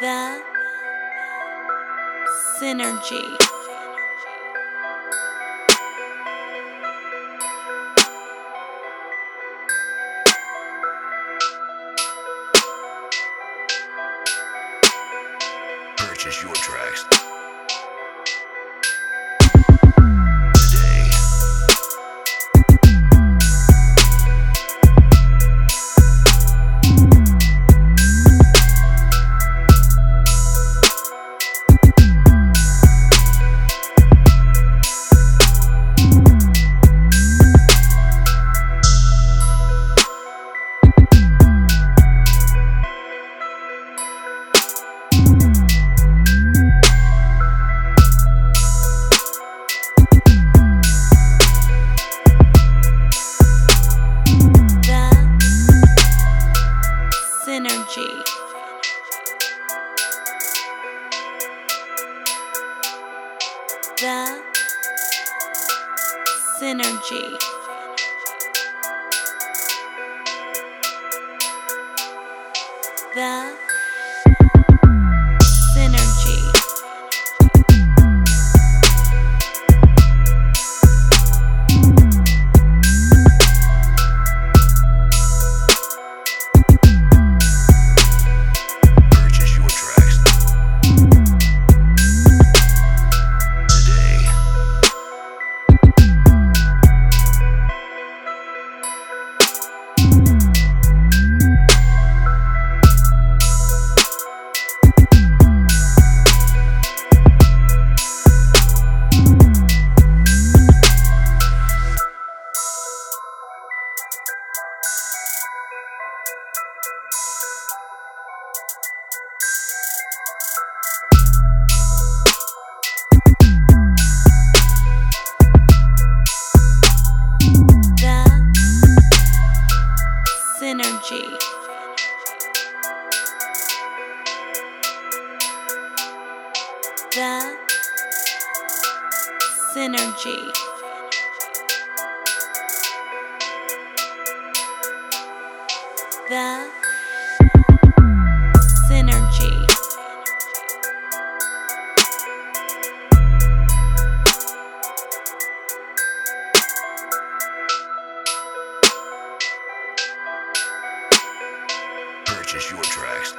The synergy. Purchase your tracks synergy. The synergy. The The synergy. The synergy. Purchase your tracks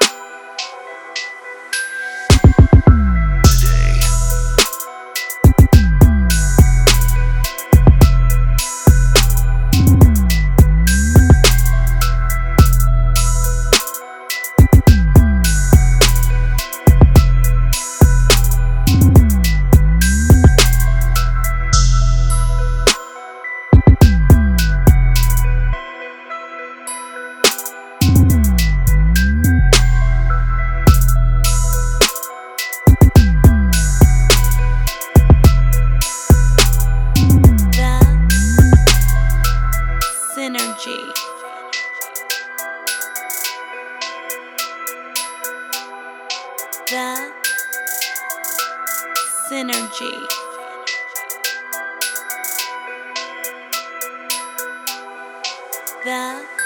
synergy. The synergy. The